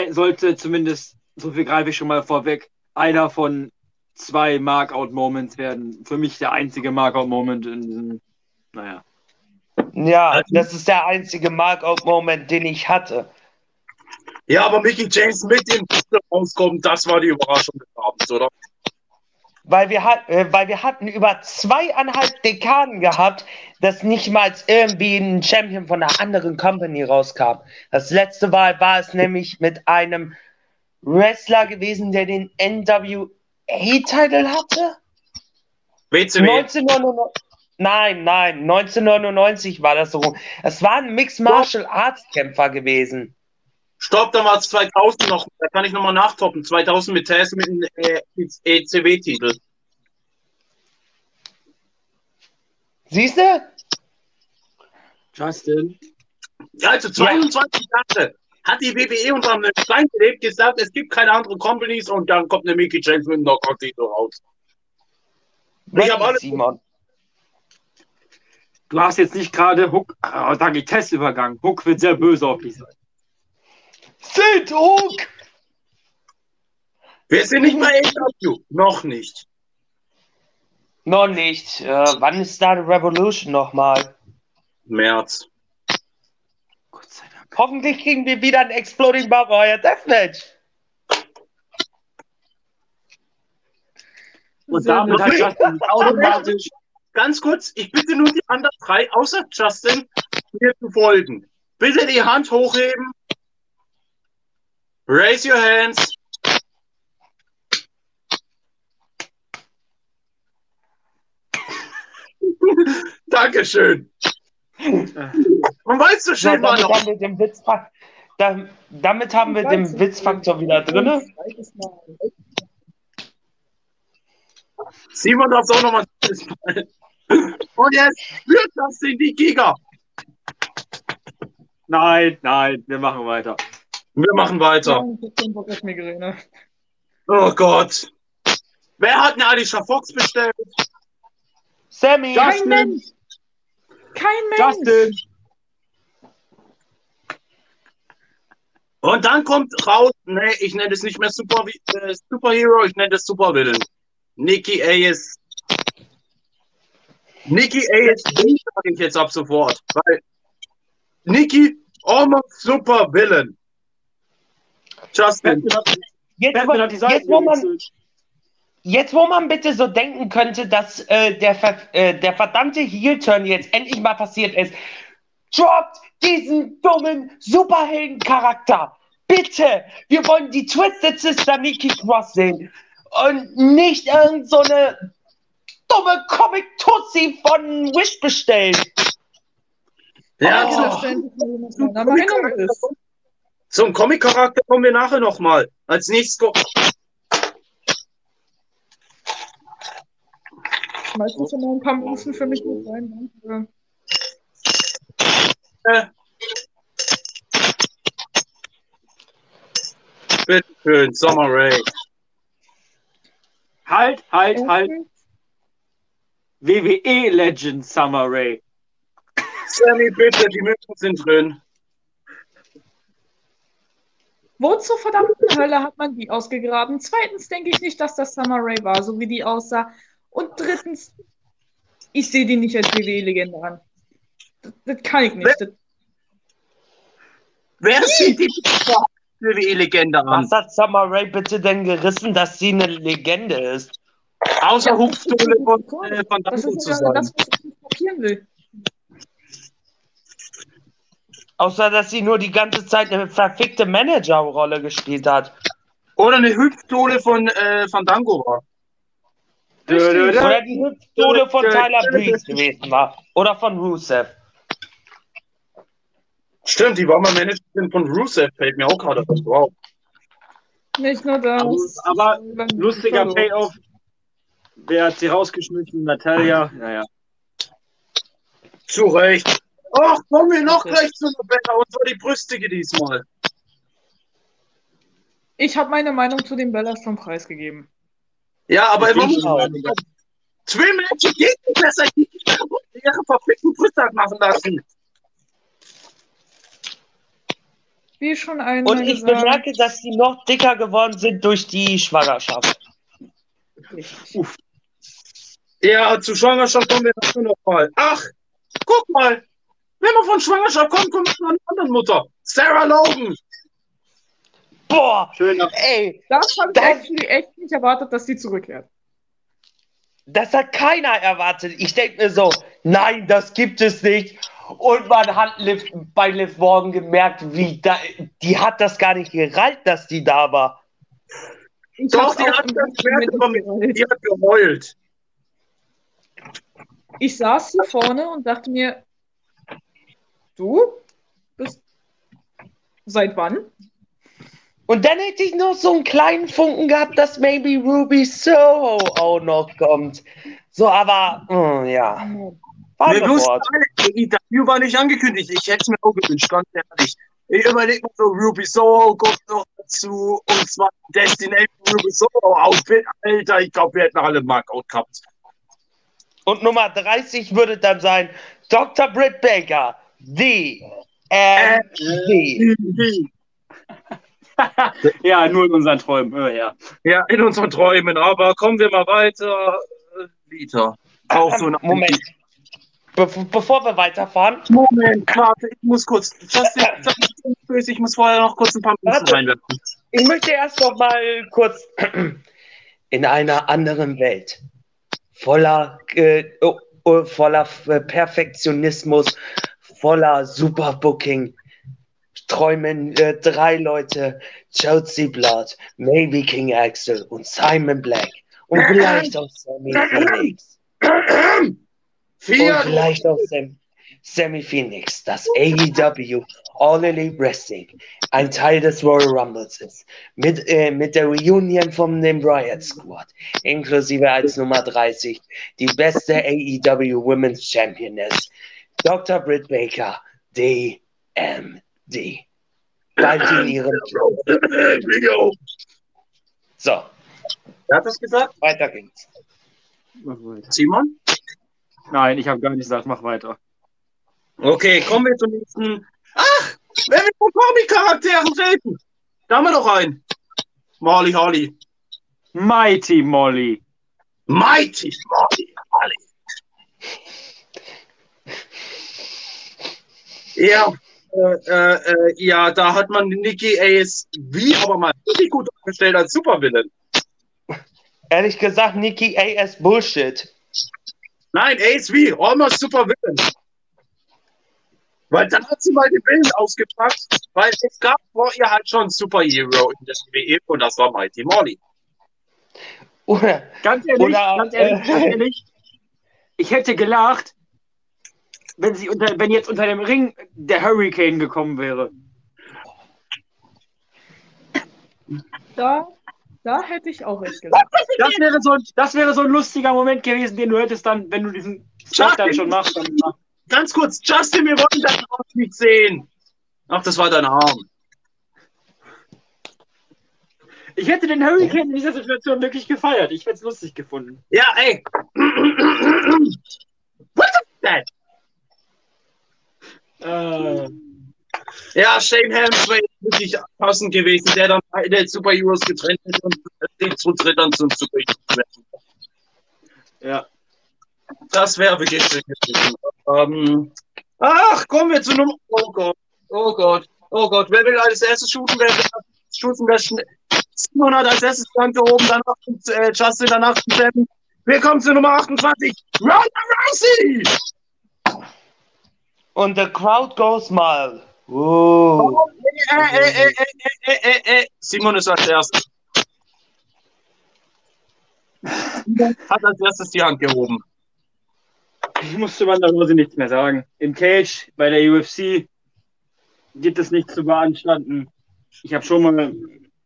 sollte zumindest, so viel greife ich schon mal vorweg, einer von zwei Markout-Moments werden. Für mich der einzige Markout-Moment in diesem, naja. Ja, das ist der einzige Markout-Moment, den ich hatte. Ja, aber Mickey James mit dem Titel rauskommt, das war die Überraschung des Abends, oder? Weil wir, hat, äh, weil wir hatten über zweieinhalb Dekaden gehabt, dass nicht mal irgendwie ein Champion von einer anderen Company rauskam. Das letzte Mal war es nämlich mit einem Wrestler gewesen, der den NWA-Titel hatte. WCW. 1999, Nein, nein, 1999 war das so rum. Es war ein Mixed Martial Arts Kämpfer gewesen. Stopp, dann war es 2000 noch. Da kann ich nochmal nachtoppen. 2000 mit Tess mit dem äh, ECW-Titel. Siehst du? Justin. Ja, also 22 Jahre hat die WWE unter einem Stein gelebt, gesagt, es gibt keine anderen Companies und dann kommt eine Mickey James mit einem Knockout-Titel raus. Ich hab alles- Simon. Du hast jetzt nicht gerade Hook, oh, da geht Testübergang. Hook wird sehr böse auf dich sein. Sid Hook! Wir sind nicht mal AW. Noch nicht. Noch nicht. Äh, wann ist da die Revolution nochmal? März. Hoffentlich kriegen wir wieder ein Exploding Barbed Wire Deathmatch. Und damit hat Justin automatisch. Ganz kurz, ich bitte nur die anderen drei, außer Justin, mir zu folgen. Bitte die Hand hochheben. Raise your hands. Dankeschön. Man weiß so So, schön, damit Mann. haben wir den Witzfaktor, da, damit haben wir den Witzfaktor wieder drin. Simon darf auch nochmal. Und jetzt führt das in die Giga. Nein, nein, wir machen weiter. Wir machen weiter. Oh Gott. Wer hat eine Alicia Fox bestellt? Sammy, Kein Justin. Mensch! Kein Mensch! Justin. Und dann kommt raus, nee, ich nenne es nicht mehr Super, äh, Superhero, ich nenne es Supervillain. Nikki A.S. Nikki A.S. sage ich jetzt ab sofort, weil Nikki almost Supervillain. Justin, jetzt, Seite jetzt, wo man, jetzt, wo man bitte so denken könnte, dass äh, der, ver äh, der verdammte Heel-Turn jetzt endlich mal passiert ist, droppt diesen dummen Superhelden-Charakter. Bitte! Wir wollen die Twisted Sister Nikki Cross sehen. Und nicht irgend so eine dumme Comic-Tussi von Wish bestellen. ja, ist. zum Comic-Charakter kommen wir nachher nochmal. Als nächstes schon mal ein paar Münzen für mich mit rein? Danke. Bitte schön, Summer Rae. Halt, halt, halt. WWE Legend Summer Rae. Sammy, bitte, die Münzen sind drin. Wo zur verdammten Hölle hat man die ausgegraben? Zweitens denke ich nicht, dass das Summer Rae war, so wie die aussah. Und drittens, ich sehe die nicht als WWE-Legende an. Das, das kann ich nicht. Das, Wer sieht die WWE-Legende an? Was hat Summer Rae bitte denn gerissen, dass sie eine Legende ist? Außer Hupfdohle von, äh, von das ist zu ja sein. das, was ich nicht kopieren will. Außer, dass sie nur die ganze Zeit eine verfickte Managerrolle gespielt hat. Oder eine Hüpfdohle von äh, Fandango war. Oder die Hüpfdohle von Tyler Breeze gewesen war. Oder von Rusev. Stimmt, die war mal Managerin von Rusev, fällt mir auch gerade auf. Wow. Nicht nur das. Aber Lustiger Hallo. Payoff. Wer hat sie rausgeschmissen? Natalia. Naja. Zu Recht. Ach, kommen wir noch gleich zu einer Bella, und zwar die brüstige diesmal. Ich habe meine Meinung zu den Bellas schon preisgegeben. Ja, aber Ich bin muss Zwei Menschen geht nicht besser, die ihre verfickten Brüste machen lassen. Wie schon einmal Und ich gesagt. bemerke, dass sie noch dicker geworden sind durch die Schwangerschaft. Ja, zu Schwangerschaft kommen wir noch mal. Ach, guck mal. Wenn man von Schwangerschaft kommt, kommt man zu einer anderen Mutter. Sarah Logan. Boah, Schöner. ey, Das habe ich echt nicht erwartet, dass sie zurückkehrt. das hat keiner erwartet. Ich denke mir so, nein, das gibt es nicht. Und man hat Liv, bei Liv Morgan gemerkt, wie da, die hat das gar nicht gereilt, dass die da war. Ich Doch, die hat das die hat geheult. ich saß hier vorne und dachte mir, du bist seit wann? Und dann hätte ich noch so einen kleinen Funken gehabt, dass maybe Ruby Soho auch noch kommt. So, aber, mm, ja. Wir bloß. AEW war nicht angekündigt. Ich hätte es mir auch gewünscht, ganz ehrlich. Ich überlege mir so, Ruby Soho kommt noch dazu und zwar Destination Ruby Soho Outfit. Alter, ich glaube, wir hätten alle Markout gehabt. Und Nummer 30 würde dann sein Dr. Britt Baker, die Äh, MD. ja, nur in unseren Träumen. Ja, ja. Ja, in unseren Träumen. Aber kommen wir mal weiter. Äh, Wieder. Auch so ein Moment. Be bevor wir weiterfahren, Moment, warte, ich muss kurz. Justin, Justin, böse, ich muss vorher noch kurz ein paar Warte. reinwerfen. ich möchte erst noch mal kurz in einer anderen Welt voller, äh, oh, oh, voller äh, Perfektionismus, voller Superbooking träumen äh, drei Leute, Chelsea Blood, Maybe King Axel und Simon Black und vielleicht auch Sammy Phoenix. Und Vier. vielleicht auch Sam, Sammy Phoenix, dass AEW All Elite Wrestling ein Teil des Royal Rumbles ist. Mit, äh, mit der Reunion von dem Riot Squad, inklusive als Nummer 30, die beste AEW Women's Championess, Dr. Britt Baker, DMD. Bald in ihrem. So, Wer hat das gesagt? weiter geht's. Weiter. Simon? Nein, ich habe gar nicht gesagt, mach weiter. Okay, kommen wir zum nächsten. Ach, wenn wir von Comic-Charakteren reden. Da haben wir doch einen. Marley Holly. Mighty Molly. Mighty Marley Holly. Ja, äh, äh, äh, ja, da hat man Nikki Ace wie aber mal richtig gut dargestellt als Supervillain. Ehrlich gesagt, Nikki AS Bullshit. Nein, Ace wie, almost Supervillain. Weil dann hat sie mal den Willen ausgepackt, weil es gab vor ihr halt schon einen Superhero in der WWE und das war Mighty Molly. Oder, Ganz ehrlich, Oder, ganz ehrlich, äh, ganz ehrlich. Ich hätte gelacht, wenn sie unter, wenn jetzt unter dem Ring der Hurricane gekommen wäre. Da, da hätte ich auch echt gesagt. Das wäre so, ein- das wäre so ein lustiger Moment gewesen, den du hättest dann, wenn du diesen Spot dann schon machst. Dann, Ganz kurz, Justin, wir wollen deinen Arm nicht sehen. Ach, das war dein Arm. ich hätte den Hurricane in dieser Situation wirklich gefeiert. Ich hätte es lustig gefunden. Ja, ey. What is that? Äh, Ja, Shane Helms wäre wirklich passend gewesen, der dann beide Superheroes getrennt hat und den zu dritt dann zum Superheroes ja. Das wäre wirklich schön gewesen. Ähm, ach, kommen wir zu Nummer. Oh Gott, oh Gott, oh Gott. Wer will als erstes shooten? Wer will als erstes shooten? Wer Simon hat als erstes die Hand gehoben, danach äh, Justin, danach Sam. Wir kommen zu Nummer 28. Ronda Rousey! und the crowd goes mal. Uh. Äh, äh, äh, äh, äh, äh. Simon ist als erstes. Hat als erstes die Hand gehoben. Ich musste Wanda Rousey nichts mehr sagen. Im Cage, bei der UFC, gibt es nichts zu beanstanden. Ich habe schon mal,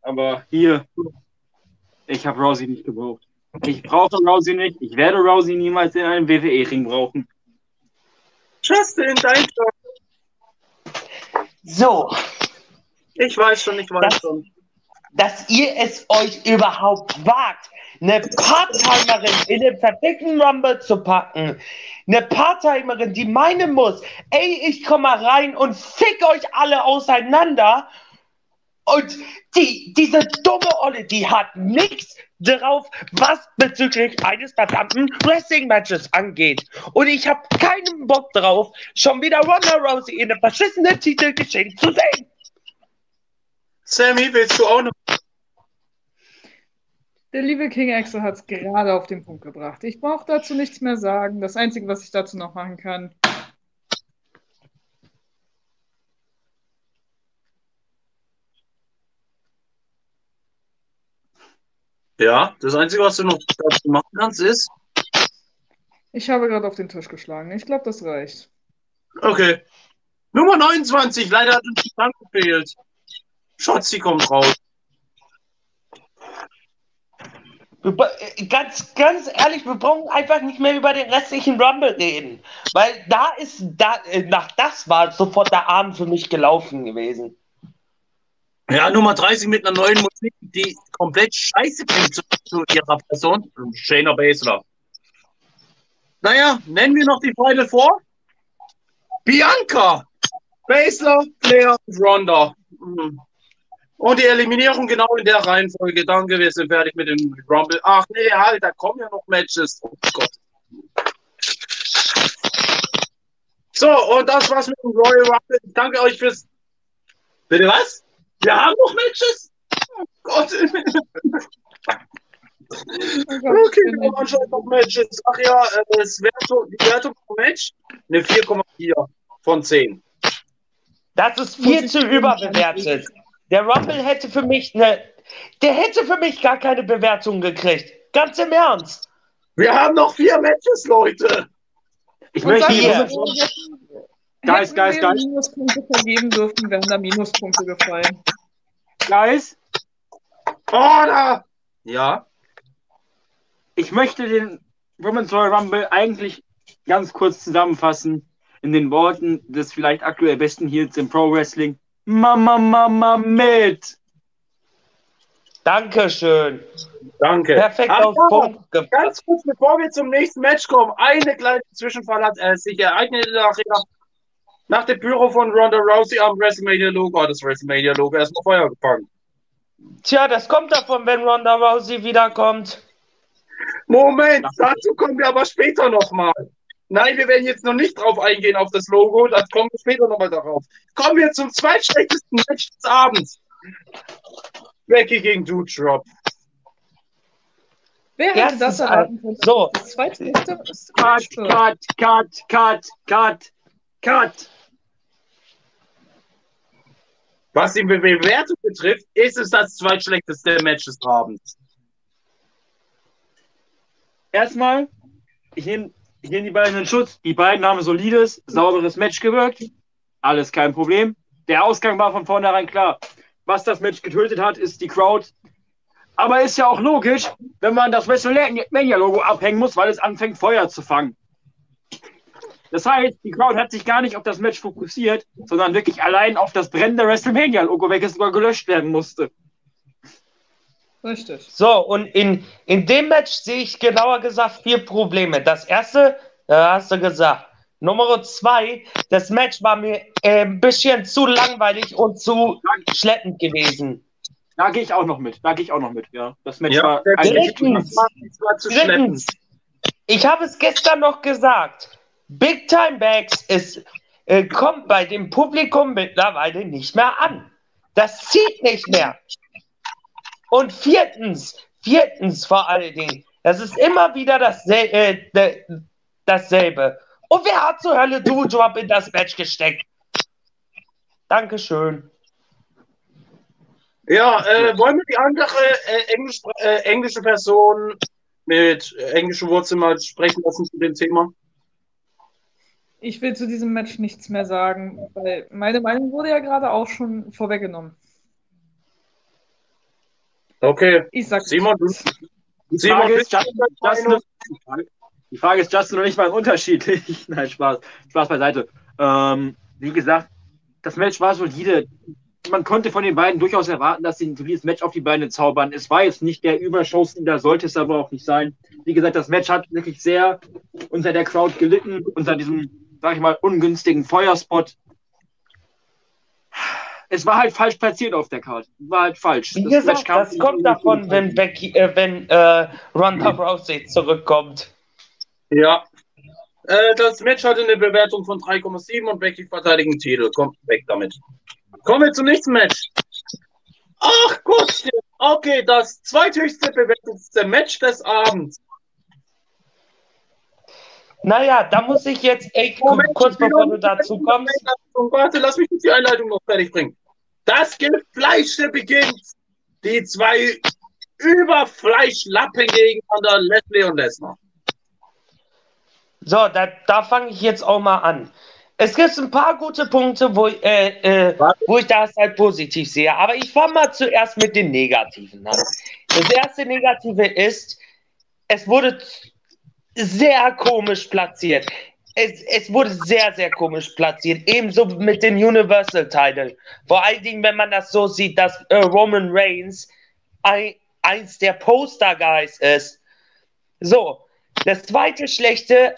aber hier, ich habe Rousey nicht gebraucht. Ich brauche Rousey nicht. Ich werde Rousey niemals in einem WWE-Ring brauchen. Justin, dein Job. So, Ich weiß schon, ich weiß Das- schon. dass ihr es euch überhaupt wagt, eine Part-Timerin in den verdickten Rumble zu packen. Eine Part-Timerin, die meinen muss, ey, ich komme mal rein und fick euch alle auseinander. Und die, diese dumme Olle, die hat nichts drauf, was bezüglich eines verdammten Wrestling-Matches angeht. Und ich habe keinen Bock drauf, schon wieder Ronda Rousey in einem verschissenen Titel geschenkt zu sehen. Sammy, willst du auch noch? Der liebe King Axel hat es gerade auf den Punkt gebracht. Ich brauche dazu nichts mehr sagen. Das Einzige, was ich dazu noch machen kann, Ja, das Einzige, was du noch dazu machen kannst, ist. Ich habe gerade auf den Tisch geschlagen. Ich glaube, das reicht. Okay. Nummer 29, leider hat uns die Bank gefehlt. Schotzi kommt raus. Äh, Ganz, ganz ehrlich, wir brauchen einfach nicht mehr über den restlichen Rumble reden. Weil da ist, da, äh, nach das war sofort der Abend für mich gelaufen gewesen. Ja, Nummer 30 mit einer neuen Musik, die komplett scheiße klingt zu, zu ihrer Person. Shayna Baszler. Naja, nennen wir noch die Final Four. Bianca, Baszler, Flair und Ronda. Mhm. Und die Eliminierung genau in der Reihenfolge. Danke, wir sind fertig mit dem Rumble. Ach nee, halt, da kommen ja noch Matches. Oh Gott. So, und das war's mit dem Royal Rumble. Danke euch fürs. Bitte was? Wir haben noch Matches? Oh Gott. Okay, wir haben anscheinend noch Matches. Ach ja, äh, das Wertung, die Wertung pro Match? Eine 4,4 von 10. Das ist viel zu überbewertet. Der Rumble hätte für mich eine, der hätte für mich gar keine Bewertung gekriegt. Ganz im Ernst. Wir haben noch vier Matches, Leute. Ich Und möchte hier- Guys, guys, wir guys. Minuspunkte vergeben dürfen, wären da Minuspunkte gefallen. Guys, Order! Ja. ich möchte den Women's Royal Rumble eigentlich ganz kurz zusammenfassen in den Worten des vielleicht aktuell besten Heels im Pro Wrestling. Mama, Mama, mit! Dankeschön. Danke. Perfekt Ach, auf Punkt gebracht. Ganz kurz, bevor wir zum nächsten Match kommen, eine kleine Zwischenfall hat äh, sich ereignet nachher. Nach der Pyro von Ronda Rousey am WrestleMania-Logo hat das WrestleMania-Logo erstmal Feuer gefangen. Tja, das kommt davon, wenn Ronda Rousey wiederkommt. Moment, dazu kommen wir aber später nochmal. Nein, wir werden jetzt noch nicht drauf eingehen auf das Logo, das kommen wir später nochmal darauf. Kommen wir zum zweitschlechtesten Match des Abends. Becky gegen Doudrop. Wer hätte Erstens, das erwarten können? So, Das Cut, cut, cut, cut, cut, cut. Was die Be- Bewertung betrifft, ist es das zweitschlechteste Match des Abends. Erstmal, ich nehme die beiden in Schutz. Die beiden haben solides, sauberes Match gewirkt. Alles kein Problem. Der Ausgang war von vornherein klar. Was das Match getötet hat, ist die Crowd. Aber ist ja auch logisch, wenn man das WrestleMania-Logo abhängen muss, weil es anfängt, Feuer zu fangen. Das heißt, die Crowd hat sich gar nicht auf das Match fokussiert, sondern wirklich allein auf das brennende WrestleMania-Logo, welches sogar gelöscht werden musste. Richtig. so, und in, in dem Match sehe ich genauer gesagt vier Probleme. Das erste, da hast du gesagt. Nummer zwei, das Match war mir äh, ein bisschen zu langweilig und zu schleppend gewesen. Da gehe ich auch noch mit. Da gehe ich auch noch mit. Ja, das Match Ja, war der eigentlich Drittens. War zu schleppend. Drittens, ich habe es gestern noch gesagt. Big Time Bags ist, äh, kommt bei dem Publikum mittlerweile nicht mehr an. Das zieht nicht mehr. Und viertens, viertens vor allen Dingen, das ist immer wieder dasselbe. Äh, dasselbe. Und wer hat zur Hölle Doudrop in das Match gesteckt? Dankeschön. Ja, äh, wollen wir die andere äh, Englisch, äh, englische Person mit äh, englischen Wurzeln mal sprechen lassen zu dem Thema? Ich will zu diesem Match nichts mehr sagen, weil meine Meinung wurde ja gerade auch schon vorweggenommen. Okay, Ich sag Simon, du. Die Simon, Frage ist, Justin, Justin, die Frage ist, Justin und ich waren unterschiedlich. Nein, Spaß. Spaß beiseite. Ähm, wie gesagt, das Match war solide. Man konnte von den beiden durchaus erwarten, dass sie ein solides Match auf die Beine zaubern. Es war jetzt nicht der Überschuss-da sollte es aber auch nicht sein. Wie gesagt, das Match hat wirklich sehr unter der Crowd gelitten, unter diesem, sag ich mal, ungünstigen Feuerspot. Es war halt falsch platziert auf der Karte. War halt falsch. Wie Das gesagt, das kommt davon, wenn Becky, äh, wenn äh, Ronda Rousey zurückkommt. Ja. Äh, das Match hatte eine Bewertung von 3,7 und Becky verteidigt den Titel. Kommt weg damit. Kommen wir zum nächsten Match. Ach Gott, okay, das zweithöchste bewertetste Match des Abends. Naja, da muss ich jetzt, ey, Moment, kurz bevor du dazu kommst, Warte, lass mich die Einleitung noch fertig bringen. Das Gefleischte beginnt. Die zwei Überfleischlappen gegeneinander, Leslie und Lesnar. So, da, da fange ich jetzt auch mal an. Es gibt ein paar gute Punkte, wo, äh, äh, wo ich das halt positiv sehe. Aber ich fange mal zuerst mit den Negativen an. Das erste Negative ist, es wurde sehr komisch platziert. Es, es wurde sehr, sehr komisch platziert. Ebenso mit den Universal-Titeln. Vor allen Dingen, wenn man das so sieht, dass äh, Roman Reigns ein, eins der Poster-Guys ist. So, das zweite Schlechte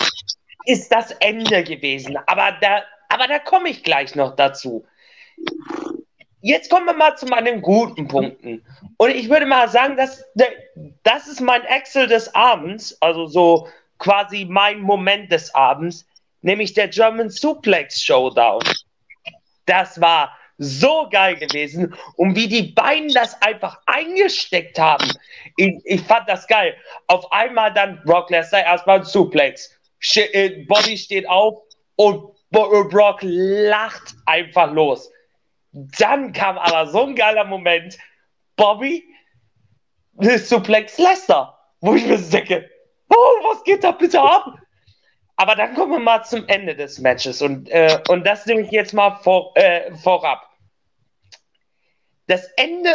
ist das Ende gewesen. Aber da, aber da komme ich gleich noch dazu. Jetzt kommen wir mal zu meinen guten Punkten. Und ich würde mal sagen, dass, das ist mein Excel des Abends, also so quasi mein Moment des Abends, nämlich der German Suplex Showdown. Das war so geil gewesen und wie die beiden das einfach eingesteckt haben. Ich, ich fand das geil. Auf einmal dann Brock Lesnar erstmal ein Suplex. Äh, Body steht auf und äh, Brock lacht einfach los. Dann kam aber so ein geiler Moment. Bobby Suplex Lesnar, wo ich mir denke, oh, was geht da bitte ab? Aber dann kommen wir mal zum Ende des Matches und, äh, und das nehme ich jetzt mal vor, äh, vorab. Das Ende,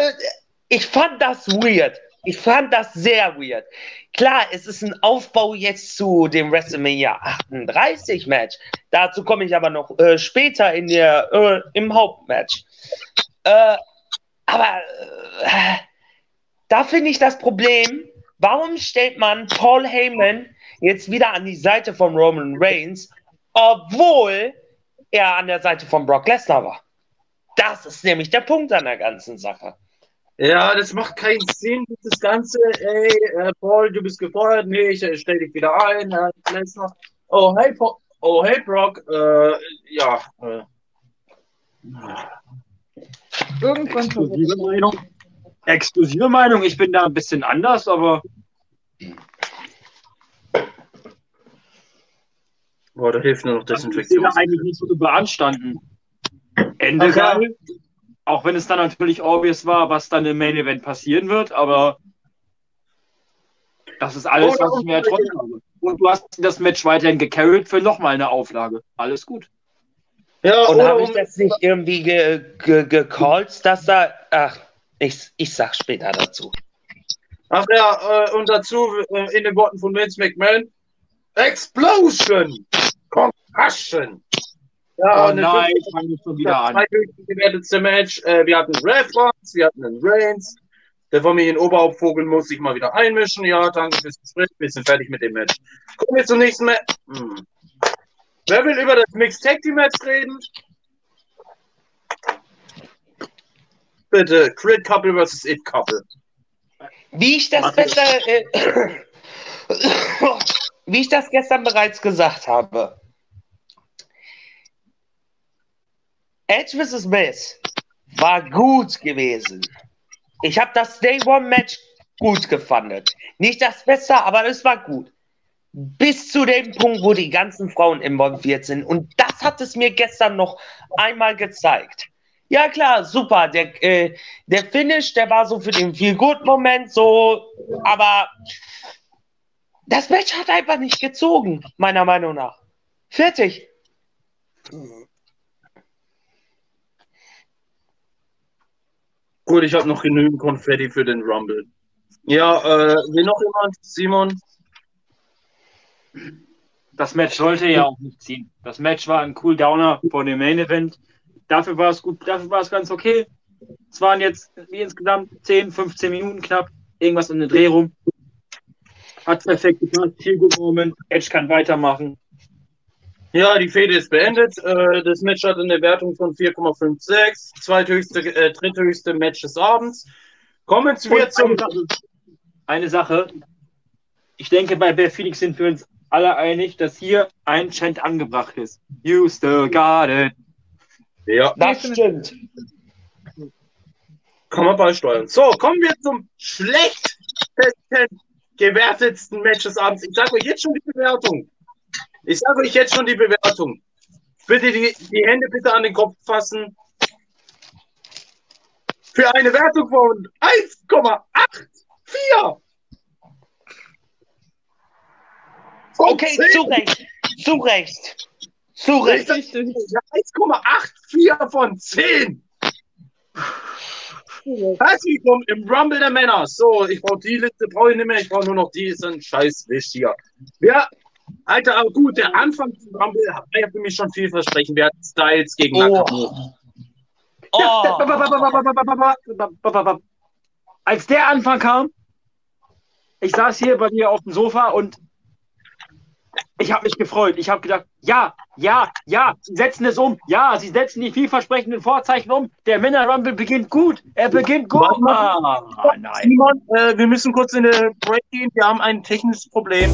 ich fand das weird. Ich fand das sehr weird. Klar, es ist ein Aufbau jetzt zu dem WrestleMania 38 Match. Dazu komme ich aber noch äh, später in der, äh, im Hauptmatch. Äh, aber äh, da finde ich das Problem, warum stellt man Paul Heyman jetzt wieder an die Seite von Roman Reigns, obwohl er an der Seite von Brock Lesnar war? Das ist nämlich der Punkt an der ganzen Sache. Ja, das macht keinen Sinn, das Ganze. Ey, äh, Paul, du bist gefeuert. Nee, ich äh, stell dich wieder ein. Äh, noch. Oh, hey, Paul. Oh, hey, Brock. Äh, ja. Äh. Irgendwann Exklusive Meinung. Ich bin da ein bisschen anders, aber. Boah, da hilft nur noch Desinfektion. Das ist eigentlich nicht so beanstanden. Ende geil. Auch wenn es dann natürlich obvious war, was dann im Main Event passieren wird, aber das ist alles, was ich mir erträumt habe. Und du hast das Match weiterhin gecarried für nochmal eine Auflage. Alles gut. Ja, und habe ich das nicht irgendwie gecallt, ge, ge dass da. Ach, ich, ich sag später dazu. Ach ja, äh, und dazu äh, in den Worten von Vince McMahon: Explosion! Concussion! Ja, oh nein, ich fange schon wieder an. Match. Äh, wir hatten Reference, wir hatten einen Reigns. Der Familienoberhauptvogel muss sich mal wieder einmischen. Ja, danke fürs Gespräch. Wir sind fertig mit dem Match. Kommen wir zum nächsten Match. Hm. Wer will über das Mixed Tag Team Match reden? Bitte, Crit Couple versus It Couple. Wie ich das besser, äh, wie ich das gestern bereits gesagt habe, Edge vs. Miz war gut gewesen. Ich habe das Day One Match gut gefunden. Nicht das Beste, aber es war gut. Bis zu dem Punkt, wo die ganzen Frauen involviert sind. Und das hat es mir gestern noch einmal gezeigt. Ja, klar, super. Der, äh, der Finish, der war so für den Feel-Good-Moment so, aber das Match hat einfach nicht gezogen, meiner Meinung nach. Fertig. Gut, ich habe noch genügend Konfetti für den Rumble. Ja, äh, will noch jemand? Simon? Das Match sollte ja auch nicht ziehen. Das Match war ein Cool Downer vor dem Main Event. Dafür war es gut, dafür war es ganz okay. Es waren jetzt wie insgesamt 10, 15 Minuten knapp, irgendwas in den Dreh rum. Hat perfekt gepasst, viel Moment. Edge kann weitermachen. Ja, die Fehde ist beendet. Äh, das Match hat eine Wertung von 4,56. Zweithöchste, äh, dritthöchste Match des Abends. Kommen wir zum. Eine Sache. Ich denke, bei Beth Phoenix sind wir uns alle einig, dass hier ein Chant angebracht ist. You still got it. Ja, das stimmt. Kann man beisteuern. So, kommen wir zum schlechtesten gewertetsten Match des Abends. Ich sage euch jetzt schon die Bewertung. Ich sage euch jetzt schon die Bewertung. Bitte die, die Hände bitte an den Kopf fassen. Für eine Wertung von 1,84. Okay, zu Recht. Zu Recht. Zu Recht. Richtig. Ja, 1,84 von 10. Herzlich willkommen im Rumble der Männer. So, ich brauche die Liste, brauche ich nicht mehr. Ich brauche nur noch diesen scheiß Wisch hier. Ja, Alter, aber gut, der Anfang zum Rumble ja für mich schon vielversprechend. Wir hatten Styles gegen Nakamura. Oh. Als der Anfang kam, ich saß hier bei mir auf dem Sofa und ich habe mich gefreut. Ich habe gedacht, ja, ja, ja, sie setzen es um. Ja, sie setzen die vielversprechenden Vorzeichen um. Der Männer Rumble beginnt gut. Er beginnt gut. Ah, nein. Simon, äh, wir müssen kurz in eine Break gehen. Wir haben ein technisches Problem.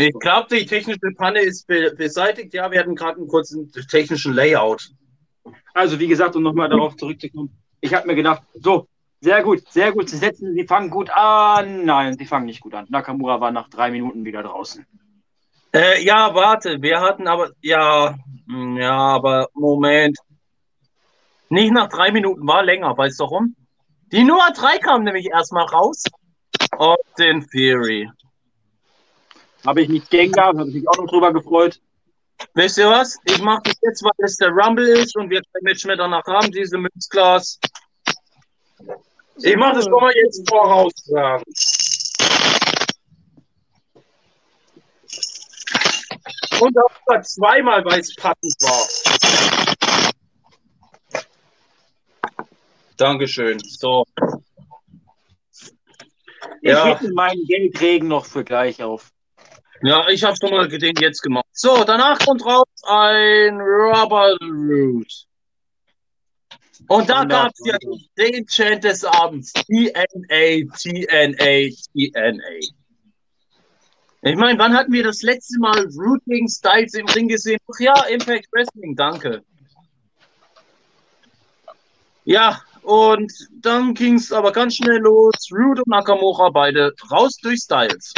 Ich glaube, die technische Panne ist be beseitigt. Ja, wir hatten gerade einen kurzen technischen Layout. Also, wie gesagt, um nochmal darauf zurückzukommen, ich habe mir gedacht, so, sehr gut, sehr gut, sie setzen, sie fangen gut an. Nein, sie fangen nicht gut an. Nakamura war nach drei Minuten wieder draußen. Äh, ja, warte, wir hatten aber, ja, hm, ja, aber Moment. Nicht nach drei Minuten, war länger, weißt du warum? Die Nummer drei kam nämlich erstmal raus. Austin Theory. Habe ich mich gegen gehabt, habe ich mich auch noch drüber gefreut. Wisst ihr was? Ich mache das jetzt, weil es der Rumble ist und wir kein Match mehr danach haben, diese Münzglas. Ich mache das schon mal jetzt voraussagen. Und auch sogar zweimal, weil es passend war. Dankeschön. So. Ich Ja. hätte meinen Geldregen noch für gleich auf. Ja, ich habe schon mal den jetzt gemacht. So, danach kommt raus ein Rubber Root. Und da gab es ja den Chant des Abends. TNA, TNA, TNA. Ich meine, wann hatten wir das letzte Mal Root gegen Styles im Ring gesehen? Ach ja, Impact Wrestling, danke. Ja, und dann ging es aber ganz schnell los. Root und Nakamura beide raus durch Styles.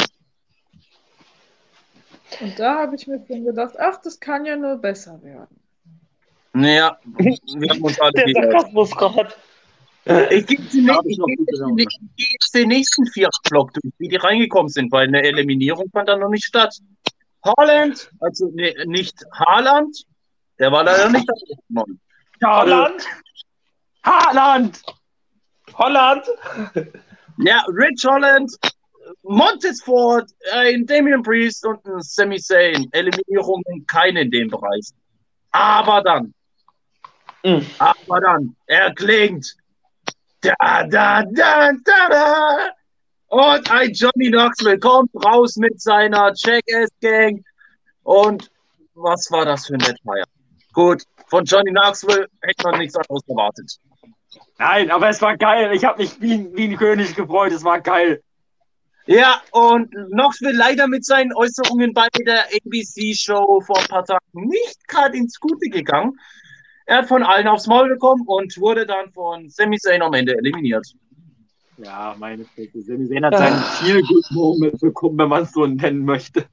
Und da habe ich mir schon gedacht, ach, das kann ja nur besser werden. Naja, wir haben uns alle Der wieder. Sarkasmus gerade. Ich gehe jetzt, den den nächsten Vierer-Block durch, wie die reingekommen sind, weil eine Eliminierung fand dann noch nicht statt. Haaland, also nee, nicht Haaland, der war leider nicht dabei. Holland? Haaland! Holland? Ja, Rich Holland, Montez Ford, ein Damian Priest und ein Sami Zayn. Eliminierungen keine in dem Bereich. Aber dann, Mhm. aber dann, er klingt. Da, da, da, da, da. Und ein Johnny Knoxville kommt raus mit seiner Jackass-Gang. Und was war das für ein Wettfeier? Gut, von Johnny Knoxville hätte man nichts anderes erwartet. Nein, aber es war geil. Ich habe mich wie, wie ein König gefreut. Es war geil. Ja, und Knoxville leider mit seinen Äußerungen bei der ABC-Show vor ein paar Tagen nicht gerade ins Gute gegangen. Er hat von allen aufs Maul bekommen und wurde dann von Sami Zayn am Ende eliminiert. Ja, meine Fresse. Sami Zayn hat seinen viel Good Moment bekommen, wenn man es so nennen möchte.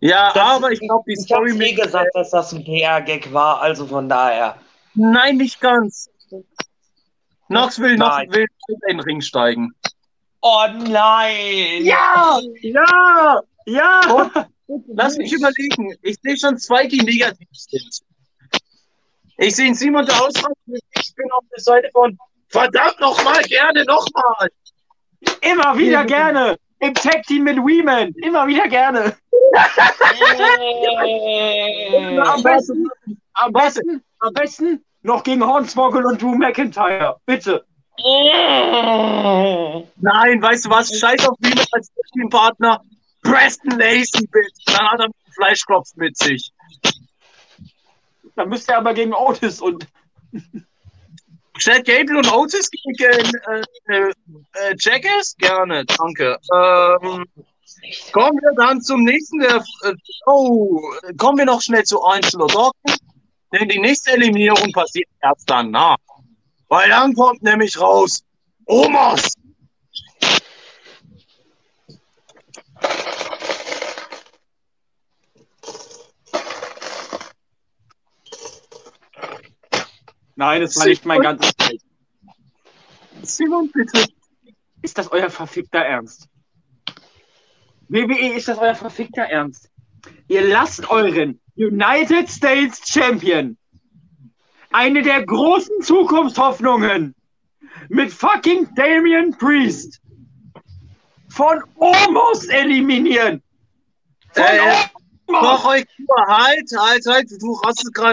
Ja, Das- aber ich glaube, die Ich habe Story eh gesagt, dass das ein PR-Gag war, also von daher. Nein, nicht ganz. Knoxville, Nein. Knoxville will in den Ring steigen. Oh nein! Ja! Ja! Ja! Lass mich überlegen. Ich sehe schon zwei, die negativ sind. Ich sehe Simon der Ausraster. Ich bin auf der Seite von verdammt nochmal, gerne nochmal. Immer wieder gerne! Im Tag Team mit Weeman! Immer wieder gerne! Am besten, am besten, am besten noch gegen Hornswoggle und Drew McIntyre. Bitte. Nein, weißt du was? Scheiß auf Wiener als Teampartner. Preston Lacey, bitte. Dann hat er einen Fleischkopf mit sich. Dann müsste er aber gegen Otis und Chad Gable und Otis gegen äh, äh, äh, Jackass? Gerne, danke. Ähm. Kommen wir dann zum nächsten. Der, äh, oh, kommen wir noch schnell zu Einzel oder Denn die nächste Eliminierung passiert erst danach. Weil dann kommt nämlich raus Omas. Nein, es war nicht mein ganzes Geld. Simon, bitte. Ist das euer verfickter Ernst? WWE, ist das euer verfickter Ernst? Ihr lasst euren United States Champion, eine der großen Zukunftshoffnungen, mit fucking Damian Priest von Omos eliminieren. Von Äh, Omos! Mach euch nur halt, halt, halt. Du hast es gerade